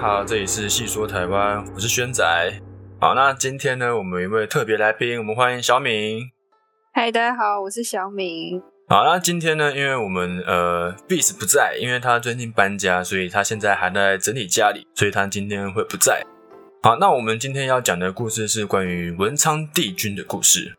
好，这里是细说台湾，我是轩仔。好，那今天呢，我们有一位特别来宾，我们欢迎小敏。嗨，大家好，我是小敏。好，那今天呢，因为我们呃，Beast 不在，因为他最近搬家，所以他现在还在整理家里，所以他今天会不在。好，那我们今天要讲的故事是关于文昌帝君的故事。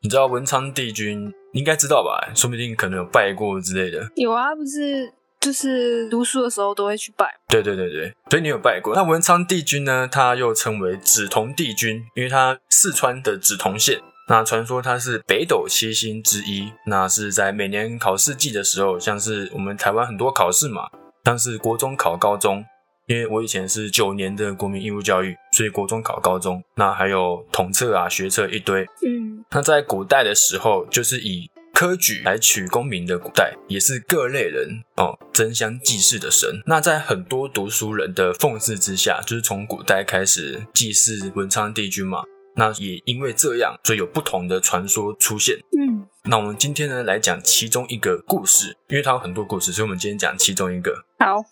你知道文昌帝君应该知道吧？说不定可能有拜过之类的。有啊，不是。就是读书的时候都会去拜，对对对对，所以你有拜过。那文昌帝君呢？他又称为紫铜帝君，因为他四川的紫铜县。那传说他是北斗七星之一。那是在每年考试季的时候，像是我们台湾很多考试嘛，像是国中考高中，因为我以前是九年的国民义务教育，所以国中考高中。那还有统测啊、学测一堆。嗯，那在古代的时候，就是以科举来取功名的古代，也是各类人哦争相祭祀的神。那在很多读书人的奉祀之下，就是从古代开始祭祀文昌帝君嘛。那也因为这样，所以有不同的传说出现。嗯，那我们今天呢来讲其中一个故事，因为它有很多故事，所以我们今天讲其中一个。好，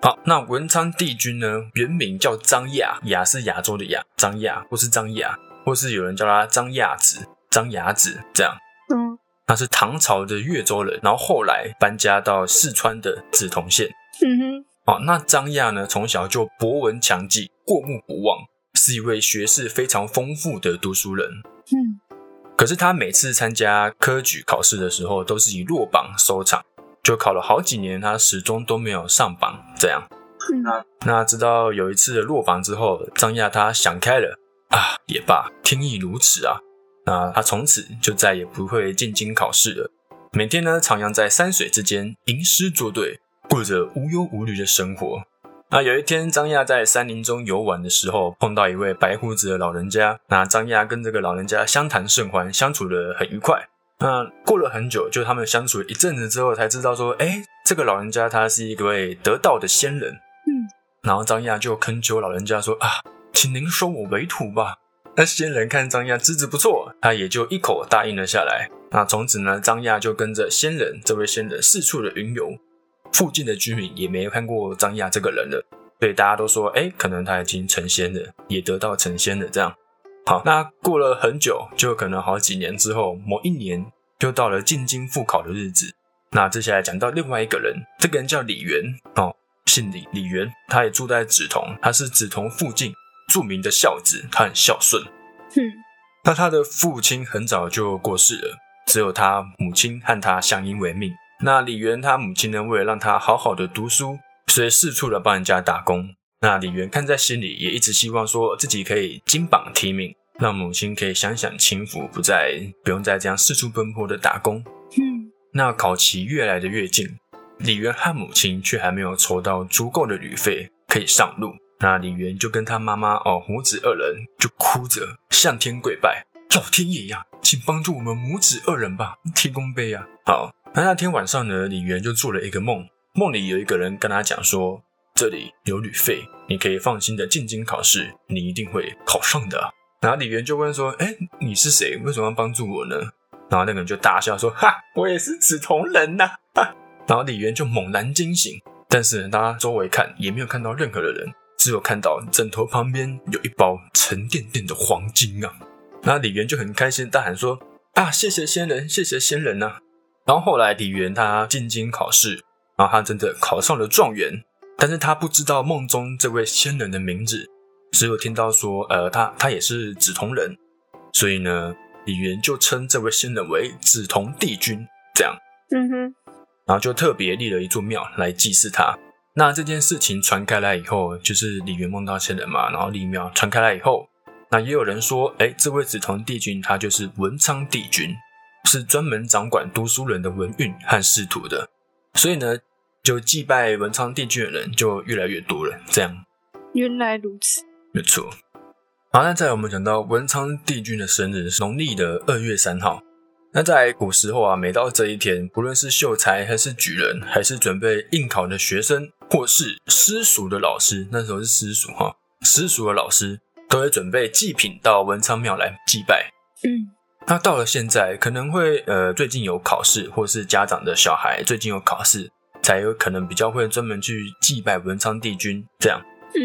好，那文昌帝君呢原名叫张亚，亚是亚洲的亚，张亚或是张亚，或是有人叫他张亚子、张牙子这样。嗯。他是唐朝的越州人，然后后来搬家到四川的梓潼县。嗯哼，哦，那张亚呢，从小就博闻强记，过目不忘，是一位学识非常丰富的读书人。嗯，可是他每次参加科举考试的时候，都是以落榜收场，就考了好几年，他始终都没有上榜。这样，那那直到有一次的落榜之后，张亚他想开了啊，也罢，天意如此啊。那他从此就再也不会进京考试了，每天呢徜徉在山水之间，吟诗作对，过着无忧无虑的生活。那有一天，张亚在山林中游玩的时候，碰到一位白胡子的老人家。那张亚跟这个老人家相谈甚欢，相处的很愉快。那过了很久，就他们相处一阵子之后，才知道说，哎，这个老人家他是一位得道的仙人。嗯，然后张亚就恳求老人家说啊，请您收我为徒吧。那仙人看张亚资质不错，他也就一口答应了下来。那从此呢，张亚就跟着仙人这位仙人四处的云游，附近的居民也没有看过张亚这个人了，所以大家都说，哎，可能他已经成仙了，也得到成仙了。这样，好，那过了很久，就可能好几年之后，某一年就到了进京复考的日子。那接下来讲到另外一个人，这个人叫李元，哦，姓李，李元，他也住在梓潼，他是梓潼附近。著名的孝子，他很孝顺。嗯，那他的父亲很早就过世了，只有他母亲和他相依为命。那李元他母亲呢，为了让他好好的读书，所以四处的帮人家打工。那李元看在心里，也一直希望说自己可以金榜题名，让母亲可以享享清福，不再不用再这样四处奔波的打工。嗯，那考期越来的越近，李元和母亲却还没有筹到足够的旅费，可以上路。那李元就跟他妈妈哦，母子二人就哭着向天跪拜，老天爷呀，请帮助我们母子二人吧，天公杯啊！好，那那天晚上呢，李元就做了一个梦，梦里有一个人跟他讲说，这里有旅费，你可以放心的进京考试，你一定会考上的。然后李元就问说，哎，你是谁？为什么要帮助我呢？然后那个人就大笑说，哈，我也是紫铜人呐！然后李元就猛然惊醒，但是他周围看也没有看到任何的人。只有看到枕头旁边有一包沉甸甸的黄金啊！那李元就很开心，大喊说：“啊，谢谢仙人，谢谢仙人呐！”然后后来李元他进京考试，然后他真的考上了状元，但是他不知道梦中这位仙人的名字，只有听到说，呃，他他也是紫铜人，所以呢，李元就称这位仙人为紫铜帝君，这样，嗯哼，然后就特别立了一座庙来祭祀他。那这件事情传开来以后，就是李元梦到仙人嘛，然后李苗传开来以后，那也有人说，哎，这位紫铜帝君他就是文昌帝君，是专门掌管读书人的文运和仕途的，所以呢，就祭拜文昌帝君的人就越来越多了。这样，原来如此，没错。好，那在我们讲到文昌帝君的生日是农历的二月三号。那在古时候啊，每到这一天，不论是秀才还是举人，还是准备应考的学生，或是私塾的老师，那时候是私塾哈，私塾的老师都会准备祭品到文昌庙来祭拜。嗯，那到了现在，可能会呃，最近有考试，或是家长的小孩最近有考试，才有可能比较会专门去祭拜文昌帝君这样。嗯，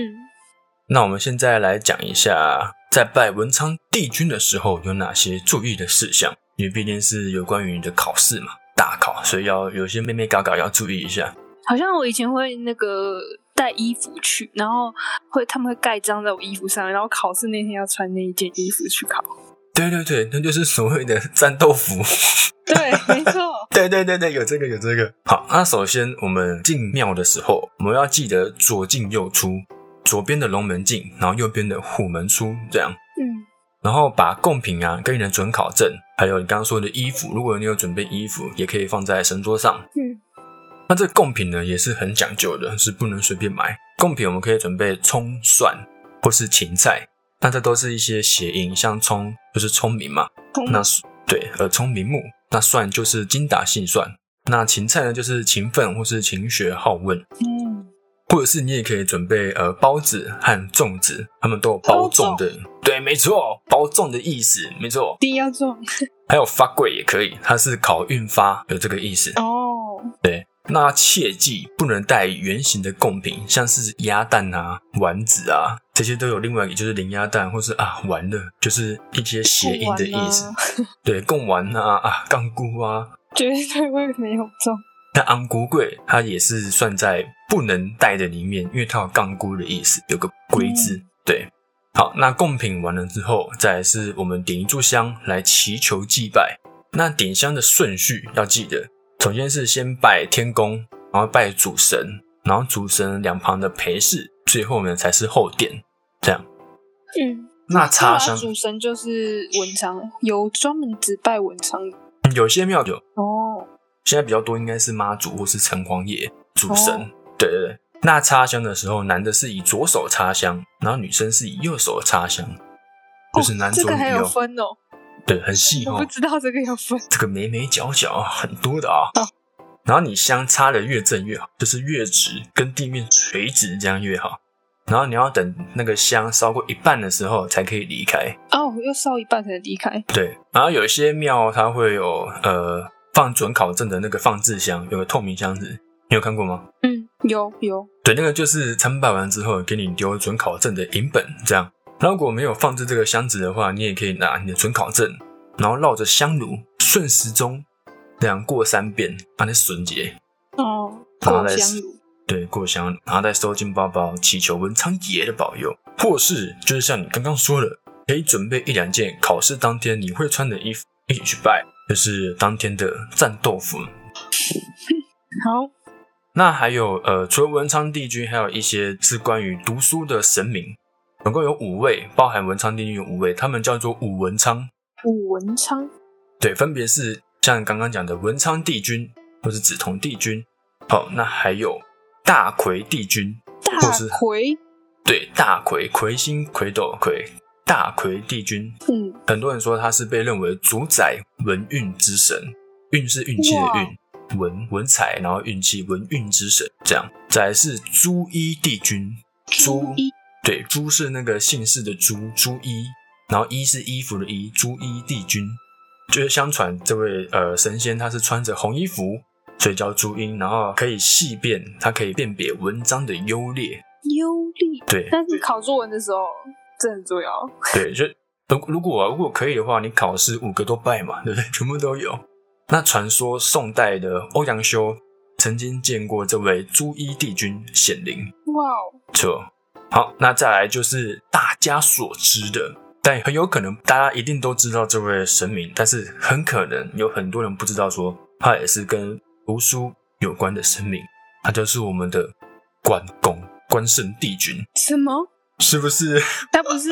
那我们现在来讲一下，在拜文昌帝君的时候有哪些注意的事项，因为毕竟是有关于你的考试嘛，大考，所以要有些妹妹嘎嘎要注意一下。好像我以前会那个带衣服去，然后会他们会盖章在我衣服上，然后考试那天要穿那一件衣服去考。对对对，那就是所谓的战斗服。对，没错。对对对对，有这个有这个。好，那首先我们进庙的时候，我们要记得左进右出，左边的龙门进，然后右边的虎门出，这样。嗯，然后把贡品啊，跟你的准考证，还有你刚刚说的衣服，如果你有准备衣服，也可以放在神桌上。嗯，那这个贡品呢，也是很讲究的，是不能随便买。贡品我们可以准备葱、蒜或是芹菜，那这都是一些谐音，像葱就是聪明嘛，那对，呃聪明目。那蒜就是精打细算，那芹菜呢就是勤奋或是勤学好问，嗯，或者是你也可以准备呃包子和粽子，他们都有包粽的，对，没错，包粽的意思，没错，第一要粽，还有发贵也可以，它是考运发，有这个意思哦，对，那切记不能带圆形的贡品，像是鸭蛋啊、丸子啊。这些都有另外一个，就是零鸭蛋，或是啊完了，就是一些谐音的意思。对，贡丸啊啊，杠菇啊，绝对会没有中。那昂菇贵，它也是算在不能带的里面，因为它有杠菇的意思，有个龟字。对，好，那贡品完了之后，再是我们点一炷香来祈求祭拜。那点香的顺序要记得，首先是先拜天公，然后拜主神，然后主神两旁的陪侍。最后面才是后殿，这样。嗯，那插香主神就是文昌，有专门只拜文昌的。有些庙有哦，现在比较多应该是妈祖或是城隍爷主神。对对对，那插香的时候，男的是以左手插香，然后女生是以右手插香，就是男左女右。这个还有分哦。对，很细哦。我不知道这个要分。这个眉眉角角很多的啊。然后你香插的越正越好，就是越直，跟地面垂直，这样越好。然后你要等那个香烧过一半的时候才可以离开。哦，要烧一半才能离开。对。然后有一些庙它会有呃放准考证的那个放置箱，有个透明箱子，你有看过吗？嗯，有有。对，那个就是参拜完之后给你丢准考证的银本，这样。如果没有放置这个箱子的话，你也可以拿你的准考证，然后绕着香炉顺时钟。这样过三遍，把那绳结哦，过香炉，对，过香，然后再收进包包，祈求文昌爷的保佑。或是就是像你刚刚说的，可以准备一两件考试当天你会穿的衣服一起去拜，就是当天的战斗服。好，那还有呃，除了文昌帝君，还有一些是关于读书的神明，总共有五位，包含文昌帝君有五位，他们叫做武文昌。武文昌，对，分别是。像刚刚讲的文昌帝君，或是紫铜帝君，好，那还有大魁帝君，大魁，对，大魁，魁星魁斗魁，大魁帝君。嗯，很多人说他是被认为主宰文运之神，运是运气的运，文文采，然后运气文运之神，这样。再来是朱衣帝君，朱衣，对，朱是那个姓氏的朱，朱衣，然后衣是衣服的衣，朱衣帝君。就是相传这位呃神仙他是穿着红衣服，所以叫朱茵，然后可以细辨，他可以辨别文章的优劣。优劣对，但是考作文的时候这很重要。对，就如如果如果可以的话，你考试五个都拜嘛，对不对？全部都有。那传说宋代的欧阳修曾经见过这位朱衣帝君显灵。哇哦，错。好，那再来就是大家所知的。但很有可能大家一定都知道这位神明，但是很可能有很多人不知道，说他也是跟读书有关的神明，他就是我们的关公，关圣帝君。什么？是不是？他不是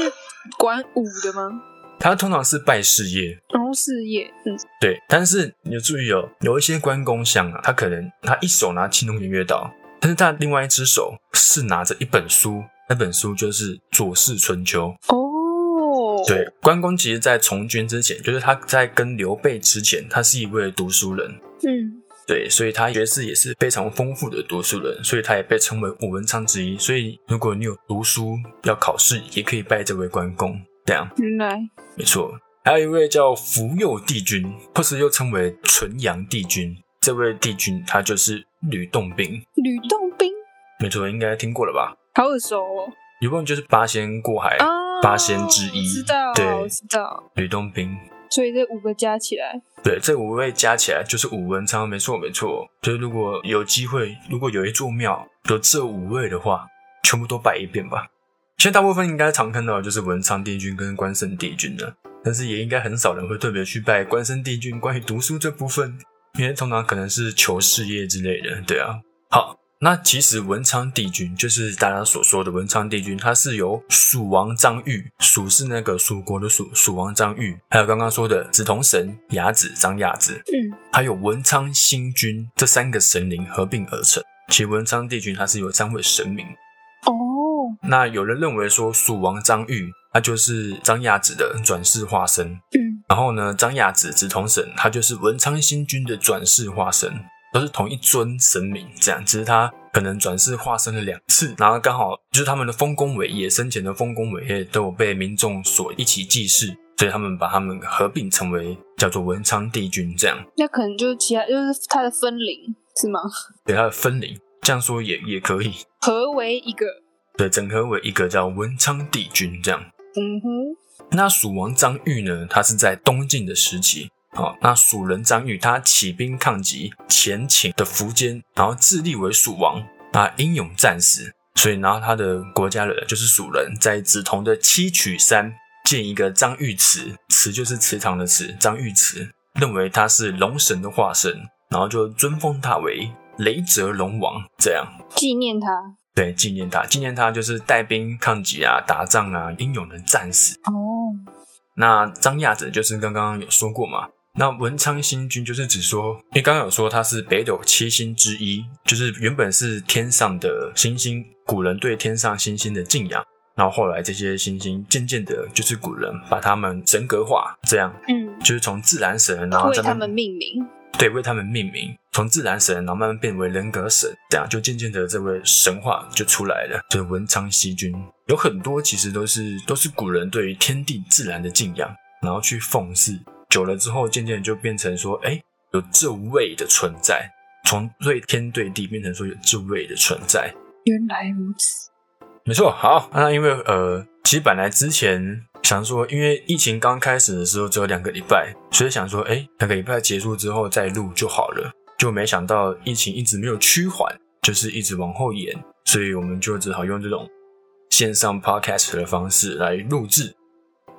管武的吗？他通常是拜事业，哦，事业，嗯，对。但是你要注意哦，有一些关公像啊，他可能他一手拿青龙偃月刀，但是他另外一只手是拿着一本书，那本书就是《左氏春秋》哦。对，关公其实，在从军之前，就是他在跟刘备之前，他是一位读书人。嗯，对，所以他学识也是非常丰富的读书人，所以他也被称为五文昌之一。所以，如果你有读书要考试，也可以拜这位关公。这样，原来没错。还有一位叫福佑帝君，或是又称为纯阳帝君。这位帝君他就是吕洞宾。吕洞宾，没错，应该听过了吧？好耳熟哦。吕不韦就是八仙过海，哦八仙之一我知道，对我知道。吕洞宾。所以这五个加起来，对，这五位加起来就是五文昌，没错没错。所以如果有机会，如果有一座庙有这五位的话，全部都拜一遍吧。现在大部分应该常看到的就是文昌帝君跟关圣帝君了，但是也应该很少人会特别去拜关圣帝君。关于读书这部分，因为通常可能是求事业之类的，对啊。好，那其实文昌帝君就是大家所说的文昌帝君，他是由蜀王张玉，蜀是那个蜀国的蜀，蜀王张玉，还有刚刚说的紫铜神雅子张雅子，嗯，还有文昌星君这三个神灵合并而成。其实文昌帝君他是有三位神明。哦，那有人认为说蜀王张玉他就是张亚子的转世化身，嗯，然后呢张亚子紫铜神他就是文昌星君的转世化身，都是同一尊神明，这样只是他可能转世化身了两次，然后刚好就是他们的丰功伟业，生前的丰功伟业都有被民众所一起祭祀，所以他们把他们合并成为叫做文昌帝君这样。那可能就是其他，就是他的分灵是吗？对他的分灵，这样说也也可以。合为一个，对，整合为一个叫文昌帝君这样。嗯哼，那蜀王张玉呢，他是在东晋的时期。好，那蜀人张玉他起兵抗击前秦的苻坚，然后自立为蜀王，那英勇战死，所以然后他的国家人就是蜀人，在梓潼的七曲山建一个张玉祠，祠就是祠堂的祠，张玉祠，认为他是龙神的化身，然后就尊封他为雷泽龙王，这样。纪念他。对，纪念他，纪念他就是带兵抗击啊、打仗啊，英勇的战士。哦，那张亚子就是刚刚有说过嘛，那文昌星君就是指说，因为刚刚有说他是北斗七星之一，就是原本是天上的星星，古人对天上星星的敬仰，然后后来这些星星渐渐的，就是古人把他们神格化，这样嗯，就是从自然神，然后为他们命名。对，为他们命名，从自然神，然后慢慢变为人格神，这样就渐渐的这位神话就出来了，就是文昌星君。有很多其实都是都是古人对于天地自然的敬仰，然后去奉祀，久了之后，渐渐就变成说，哎，有这位的存在，从对天对地变成说有这位的存在。原来如此。没错，好，那因为呃，其实本来之前想说，因为疫情刚开始的时候只有两个礼拜，所以想说，哎，两个礼拜结束之后再录就好了。就没想到疫情一直没有趋缓，就是一直往后延，所以我们就只好用这种线上 podcast 的方式来录制。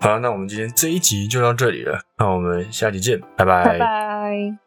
好，那我们今天这一集就到这里了，那我们下集见，拜拜拜。